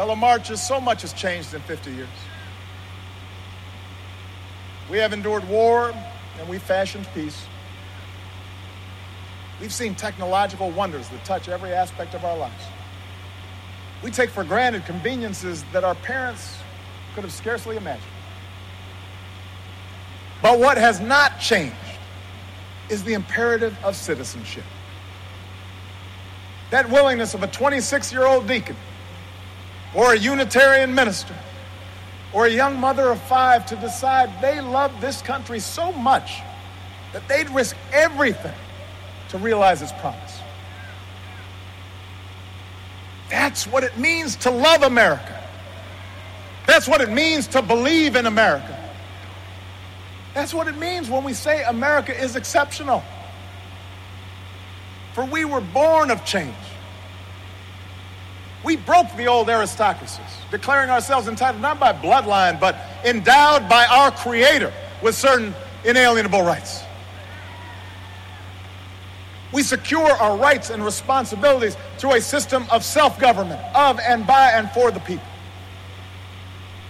Fellow marchers, so much has changed in 50 years. We have endured war and we fashioned peace. We've seen technological wonders that touch every aspect of our lives. We take for granted conveniences that our parents could have scarcely imagined. But what has not changed is the imperative of citizenship. That willingness of a 26 year old deacon or a Unitarian minister or a young mother of five to decide they love this country so much that they'd risk everything to realize its promise. That's what it means to love America. That's what it means to believe in America. That's what it means when we say America is exceptional. For we were born of change. We broke the old aristocracies, declaring ourselves entitled not by bloodline, but endowed by our Creator with certain inalienable rights. We secure our rights and responsibilities through a system of self government, of and by and for the people.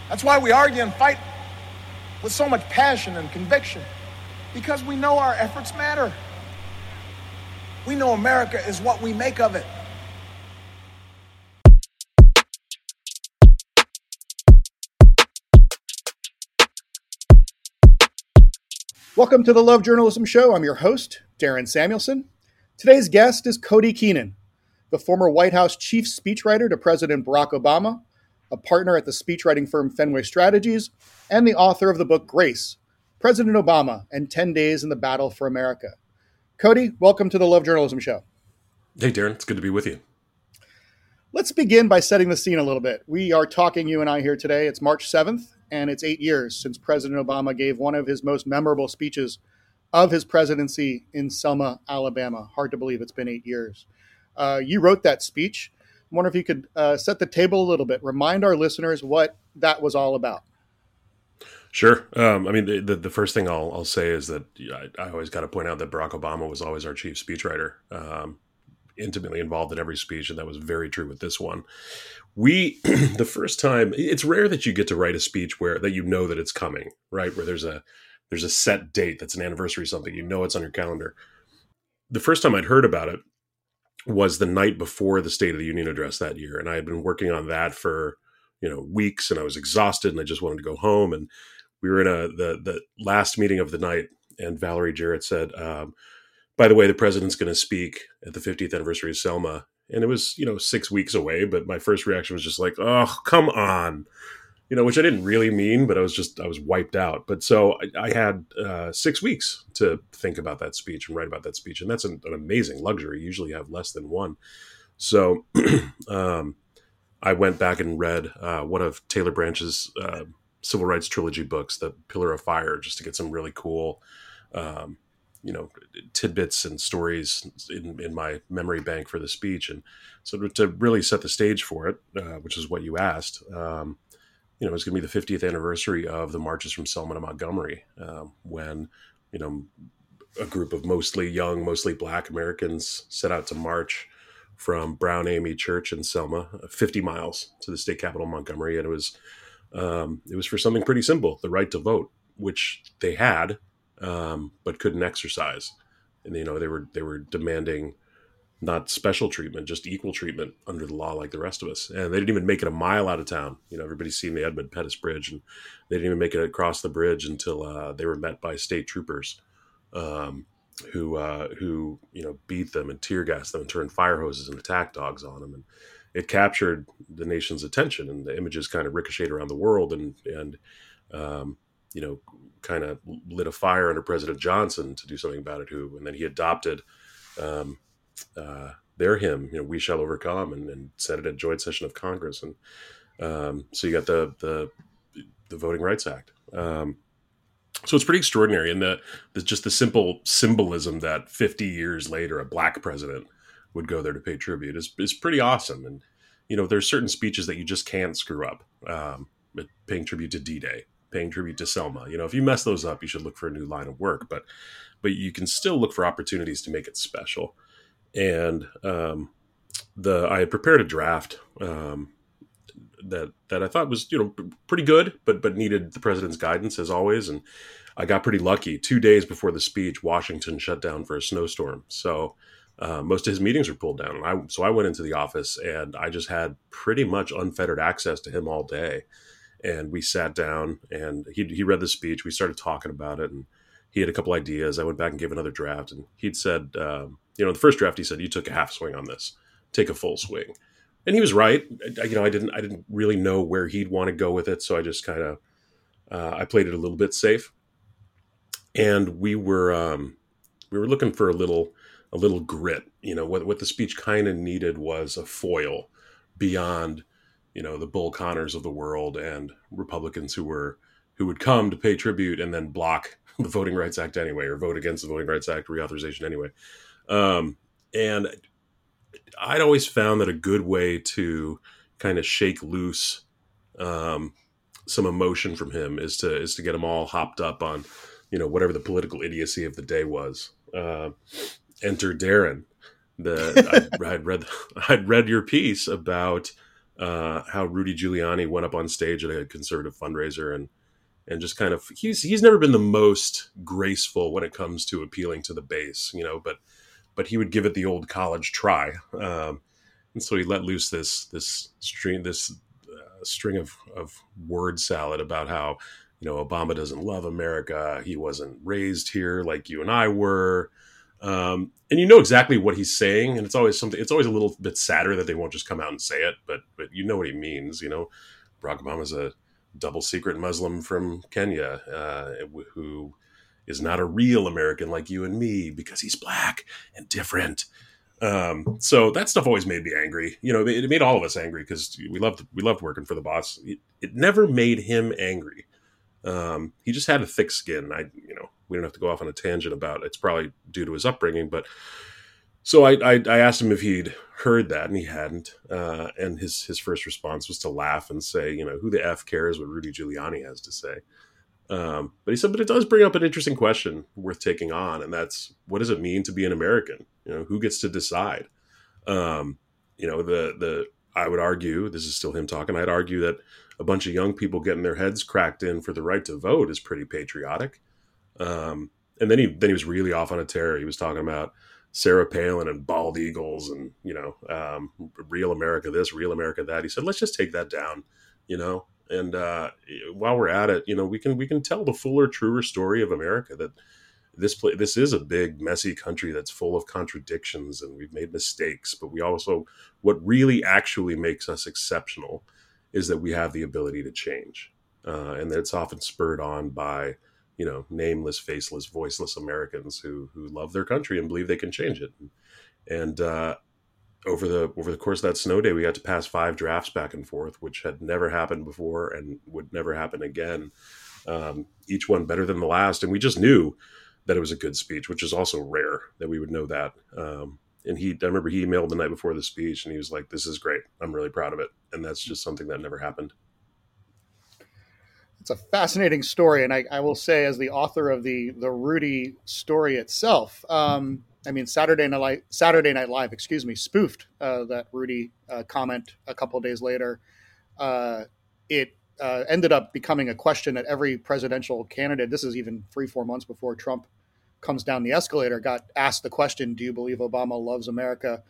That's why we argue and fight with so much passion and conviction, because we know our efforts matter. We know America is what we make of it. Welcome to the Love Journalism Show. I'm your host, Darren Samuelsohn. Today's guest is Cody Keenan, the former White House chief speechwriter to President Barack Obama, a partner at the speechwriting firm Fenway Strategies, and the author of the book Grace President Obama and 10 Days in the Battle for America. Cody, welcome to the Love Journalism Show. Hey, Darren, it's good to be with you. Let's begin by setting the scene a little bit. We are talking, you and I, here today. It's March 7th, and it's eight years since President Obama gave one of his most memorable speeches of his presidency in Selma, Alabama. Hard to believe it's been eight years. Uh, you wrote that speech. I wonder if you could uh, set the table a little bit, remind our listeners what that was all about. Sure. Um, I mean, the, the, the first thing I'll I'll say is that I, I always got to point out that Barack Obama was always our chief speechwriter, um, intimately involved in every speech, and that was very true with this one. We the first time it's rare that you get to write a speech where that you know that it's coming, right? Where there's a there's a set date that's an anniversary something you know it's on your calendar. The first time I'd heard about it was the night before the State of the Union address that year, and I had been working on that for you know weeks, and I was exhausted, and I just wanted to go home. And we were in a the the last meeting of the night, and Valerie Jarrett said, um, "By the way, the president's going to speak at the 50th anniversary of Selma." And it was you know six weeks away, but my first reaction was just like, "Oh, come on." you know, which I didn't really mean, but I was just I was wiped out. But so I, I had uh, six weeks to think about that speech and write about that speech, and that's an, an amazing luxury. You usually have less than one. So um, I went back and read uh, one of Taylor Branch's uh, civil rights trilogy books, The Pillar of Fire, just to get some really cool. Um, you know tidbits and stories in, in my memory bank for the speech and so to, to really set the stage for it uh, which is what you asked um, you know, it's going to be the 50th anniversary of the marches from Selma to Montgomery, um, when, you know, a group of mostly young, mostly black Americans set out to march from Brown AME Church in Selma, 50 miles to the state capital, Montgomery. And it was, um, it was for something pretty simple, the right to vote, which they had, um, but couldn't exercise. And, you know, they were, they were demanding, not special treatment, just equal treatment under the law like the rest of us. And they didn't even make it a mile out of town. You know, everybody's seen the Edmund Pettus Bridge, and they didn't even make it across the bridge until uh, they were met by state troopers, um, who uh, who you know beat them and tear gassed them and turned fire hoses and attack dogs on them. And it captured the nation's attention, and the images kind of ricocheted around the world, and and um, you know, kind of lit a fire under President Johnson to do something about it. Who and then he adopted. Um, uh, their hymn, you know, "We Shall Overcome," and, and said it at joint session of Congress, and um, so you got the the the Voting Rights Act. Um, so it's pretty extraordinary, and the, the just the simple symbolism that 50 years later a black president would go there to pay tribute is is pretty awesome. And you know, there's certain speeches that you just can't screw up. Um, paying tribute to D-Day, paying tribute to Selma. You know, if you mess those up, you should look for a new line of work. But but you can still look for opportunities to make it special and um, the I had prepared a draft um, that that I thought was you know pretty good, but but needed the president's guidance as always. And I got pretty lucky. Two days before the speech, Washington shut down for a snowstorm, so uh, most of his meetings were pulled down. And I so I went into the office and I just had pretty much unfettered access to him all day. And we sat down and he he read the speech. We started talking about it and he had a couple ideas. I went back and gave another draft, and he'd said, um, you know, the first draft he said, "You took a half swing on this, take a full swing," and he was right. I, you know, I didn't, I didn't really know where he'd want to go with it, so I just kind of, uh, I played it a little bit safe, and we were, um, we were looking for a little, a little grit. You know, what what the speech kind of needed was a foil beyond, you know, the Bull Connors of the world and Republicans who were who would come to pay tribute and then block the Voting Rights Act anyway, or vote against the Voting Rights Act reauthorization anyway. Um, and I'd always found that a good way to kind of shake loose um, some emotion from him is to is to get him all hopped up on, you know, whatever the political idiocy of the day was. Uh, enter Darren. The I, would read I'd read your piece about uh, how Rudy Giuliani went up on stage at a conservative fundraiser and and just kind of he's he's never been the most graceful when it comes to appealing to the base, you know, but but he would give it the old college try, um, and so he let loose this this string this uh, string of of word salad about how you know Obama doesn't love America, he wasn't raised here like you and I were. Um, and you know exactly what he's saying, and it's always something. It's always a little bit sadder that they won't just come out and say it, but but you know what he means. You know, Barack Obama's a double secret Muslim from Kenya uh, who is not a real American like you and me because he's black and different. Um, so that stuff always made me angry. You know, it made all of us angry because we loved we loved working for the boss. It, it never made him angry. Um, he just had a thick skin. I, you know, we don't have to go off on a tangent about it. it's probably due to his upbringing, but so I, I, I asked him if he'd heard that, and he hadn't. Uh, and his his first response was to laugh and say, you know, who the f cares what Rudy Giuliani has to say. Um, but he said, but it does bring up an interesting question worth taking on, and that's what does it mean to be an American? You know, who gets to decide? Um, you know, the the I would argue this is still him talking. I'd argue that a bunch of young people getting their heads cracked in for the right to vote is pretty patriotic. Um, and then he then he was really off on a tear. He was talking about Sarah Palin and bald eagles and you know um, real America this, real America that. He said, let's just take that down, you know. And uh, while we're at it, you know, we can we can tell the fuller, truer story of America that this place this is a big, messy country that's full of contradictions and we've made mistakes. But we also what really actually makes us exceptional is that we have the ability to change, uh, and that it's often spurred on by you know nameless faceless voiceless americans who who love their country and believe they can change it and uh, over the over the course of that snow day we got to pass five drafts back and forth which had never happened before and would never happen again um, each one better than the last and we just knew that it was a good speech which is also rare that we would know that. Um, and he i remember he emailed the night before the speech and he was like this is great. I'm really proud of it. And that's just something that never happened. It's a fascinating story, and I, I, will say, as the author of the the Rudy story itself, um, I mean Saturday Night Live, Saturday Night Live, excuse me, spoofed uh, that Rudy uh, comment a couple days later. Uh, it uh, ended up becoming a question that every presidential candidate. This is even three four months before Trump comes down the escalator. Got asked the question, "Do you believe Obama loves America?"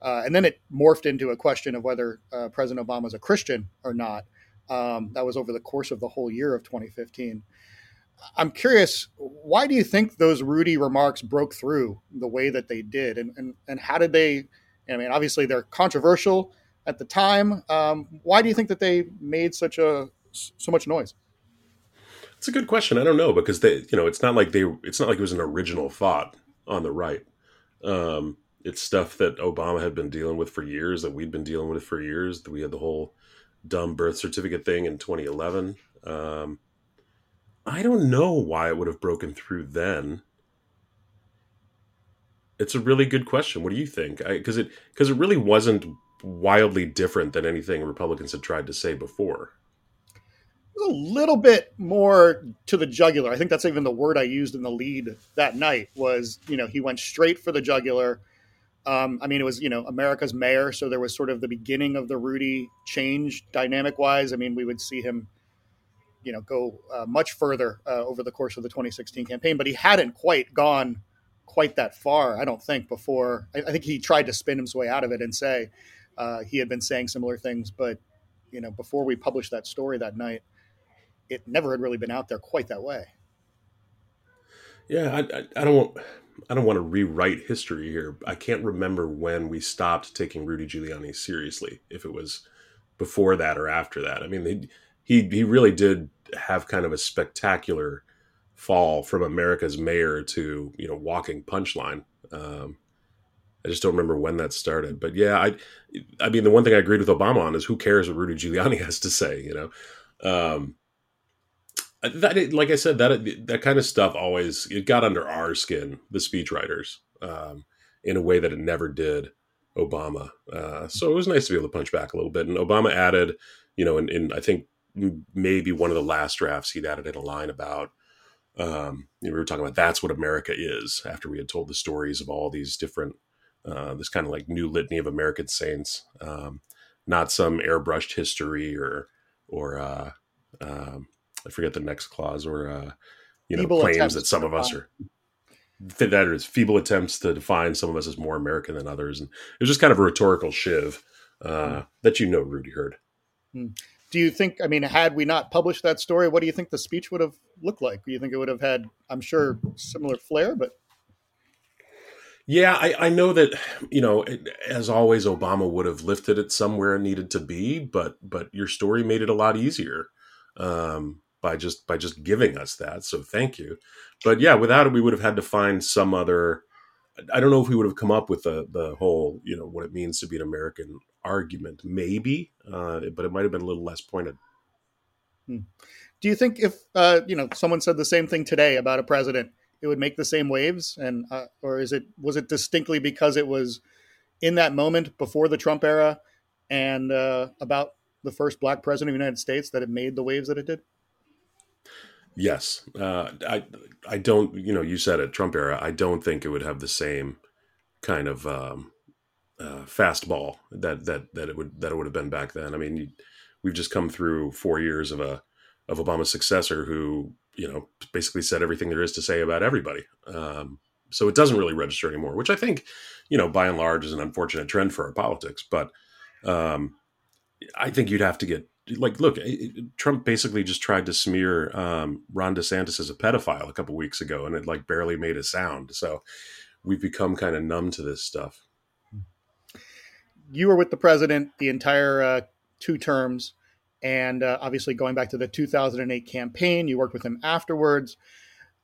Uh, and then it morphed into a question of whether uh, President Obama is a Christian or not. Um, that was over the course of the whole year of 2015. I'm curious, why do you think those Rudy remarks broke through the way that they did? And, and, and how did they? I mean, obviously they're controversial at the time. Um, why do you think that they made such a so much noise? It's a good question. I don't know because they, you know, it's not like they, it's not like it was an original thought on the right. Um, it's stuff that Obama had been dealing with for years, that we'd been dealing with for years. We had the whole dumb birth certificate thing in 2011. Um, I don't know why it would have broken through then. It's a really good question. What do you think? Because it because it really wasn't wildly different than anything Republicans had tried to say before. A little bit more to the jugular. I think that's even the word I used in the lead that night. Was you know he went straight for the jugular Um, I mean, it was you know America's mayor, so there was sort of the beginning of the Rudy change dynamic wise. I mean, we would see him, you know, go uh, much further uh, over the course of the 2016 campaign, but he hadn't quite gone quite that far, I don't think. Before I, I think he tried to spin his way out of it and say uh, he had been saying similar things, but you know, before we published that story that night, it never had really been out there quite that way. Yeah, I, I, I don't want I don't want to rewrite history here. I can't remember when we stopped taking Rudy Giuliani seriously. If it was before that or after that. I mean, he he, he really did have kind of a spectacular fall from America's mayor to you know walking punchline. Um, I just don't remember when that started, but yeah, I I mean the one thing I agreed with Obama on is who cares what Rudy Giuliani has to say, you know. Um, that like I said that that kind of stuff always it got under our skin, the speechwriters, um, in a way that it never did Obama. Uh, so it was nice to be able to punch back a little bit. And Obama added, you know, in, in I think maybe one of the last drafts he'd added in a line about. Um, we were talking about that's what America is after we had told the stories of all these different, uh, this kind of like new litany of American saints, um, not some airbrushed history or or uh, um, I forget the next clause or uh, you know claims that some of us are that is feeble attempts to define some of us as more American than others, and it was just kind of a rhetorical shiv uh, mm. that you know Rudy heard. Mm. Do you think? I mean, had we not published that story, what do you think the speech would have looked like? Do you think it would have had? I'm sure similar flair, but yeah, I, I know that you know, as always, Obama would have lifted it somewhere it needed to be, but but your story made it a lot easier. Um, by just by just giving us that. So thank you. But yeah, without it, we would have had to find some other. I don't know if we would have come up with the the whole you know what it means to be an American argument, maybe, uh, but it might have been a little less pointed. Hmm. Do you think if uh, you know someone said the same thing today about a president, it would make the same waves? And uh, or is it was it distinctly because it was in that moment before the Trump era and uh, about the first black president of the United States that it made the waves that it did? Yes, uh, I I don't. You know, you said it, Trump era. I don't think it would have the same kind of um, uh, fastball that that that it would that it would have been back then. I mean, we've just come through four years of a of Obama's successor who you know basically said everything there is to say about everybody. Um, so it doesn't really register anymore, which I think you know by and large is an unfortunate trend for our politics. But um, I think you'd have to get like look trump basically just tried to smear um, ron desantis as a pedophile a couple weeks ago and it like barely made a sound. So we've become kind of numb to this stuff. You were with the president the entire uh, two terms and uh, obviously going back to the 2008 campaign you worked with him afterwards.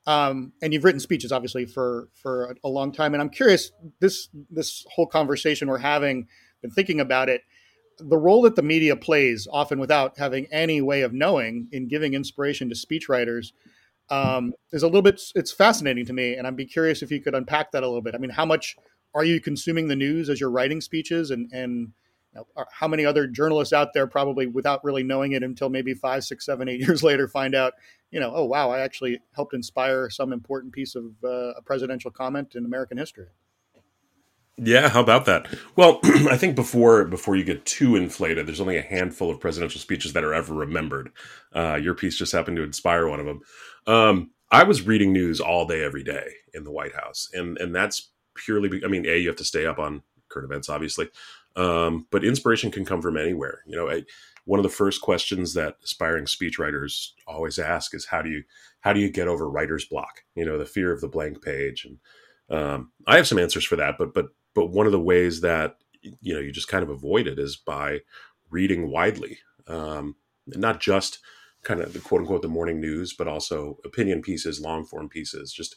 Um, and you've written speeches obviously for for a long time and i'm curious this this whole conversation we're having been thinking about it the role that the media plays, often without having any way of knowing, in giving inspiration to speechwriters, um, is a little bit. It's fascinating to me, and I'd be curious if you could unpack that a little bit. I mean, how much are you consuming the news as you're writing speeches, and and you know, how many other journalists out there probably without really knowing it until maybe five, six, seven, eight years later find out, you know, oh wow, I actually helped inspire some important piece of uh, a presidential comment in American history. Yeah, how about that? Well, I think before before you get too inflated, there's only a handful of presidential speeches that are ever remembered. Uh, your piece just happened to inspire one of them. Um, I was reading news all day, every day in the White House, and and that's purely. I mean, a you have to stay up on current events, obviously, um, but inspiration can come from anywhere. You know, I, one of the first questions that aspiring speechwriters always ask is how do you how do you get over writer's block? You know, the fear of the blank page and um, I have some answers for that, but but but one of the ways that you know you just kind of avoid it is by reading widely, um, not just kind of the quote unquote the morning news, but also opinion pieces, long form pieces, just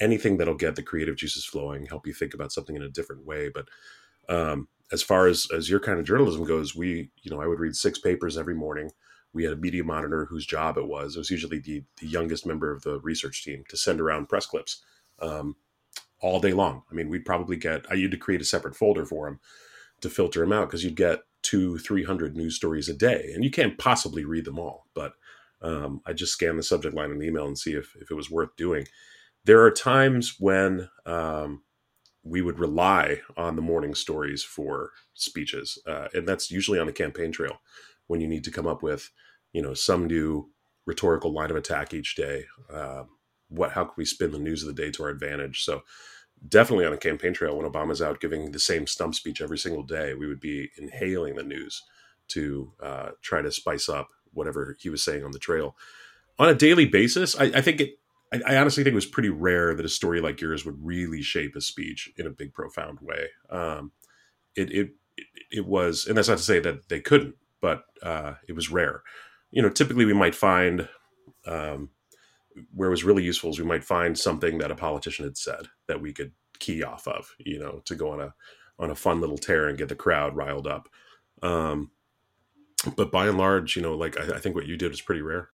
anything that'll get the creative juices flowing, help you think about something in a different way. But um, as far as as your kind of journalism goes, we you know I would read six papers every morning. We had a media monitor whose job it was. It was usually the the youngest member of the research team to send around press clips. Um, all day long. I mean, we'd probably get, I had to create a separate folder for them to filter them out because you'd get two, 300 news stories a day and you can't possibly read them all. But um, I just scan the subject line in the email and see if, if it was worth doing. There are times when um, we would rely on the morning stories for speeches, uh, and that's usually on the campaign trail when you need to come up with, you know, some new rhetorical line of attack each day. Uh, what how can we spin the news of the day to our advantage? So definitely on a campaign trail when Obama's out giving the same stump speech every single day, we would be inhaling the news to uh, try to spice up whatever he was saying on the trail. On a daily basis, I, I think it. I, honestly think it was pretty rare that a story like yours would really shape a speech in a big, profound way. Um, it, it it was, and that's not to say that they couldn't, but uh, it was rare. You know, typically we might find um, where it was really useful is we might find something that a politician had said that we could key off of, you know, to go on a on a fun little tear and get the crowd riled up. Um, but by and large, you know, like I, I think what you did was pretty rare.